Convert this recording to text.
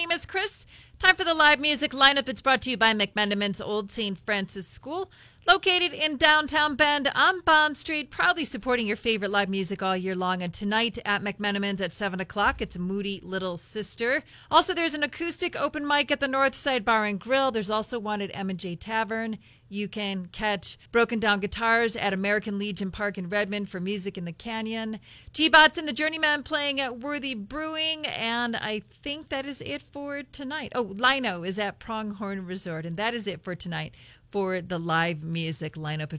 name is Chris. Time for the live music lineup. It's brought to you by McMenamins Old St. Francis School, located in downtown Bend on Bond Street, proudly supporting your favorite live music all year long. And tonight at McMenamins at 7 o'clock, it's Moody Little Sister. Also, there's an acoustic open mic at the Northside Bar and Grill. There's also one at M&J Tavern. You can catch Broken Down Guitars at American Legion Park in Redmond for Music in the Canyon. G-Bots and the Journeyman playing at Worthy Brewing. And I think that is it for tonight. Oh, Lino is at Pronghorn Resort. And that is it for tonight for the live music lineup. If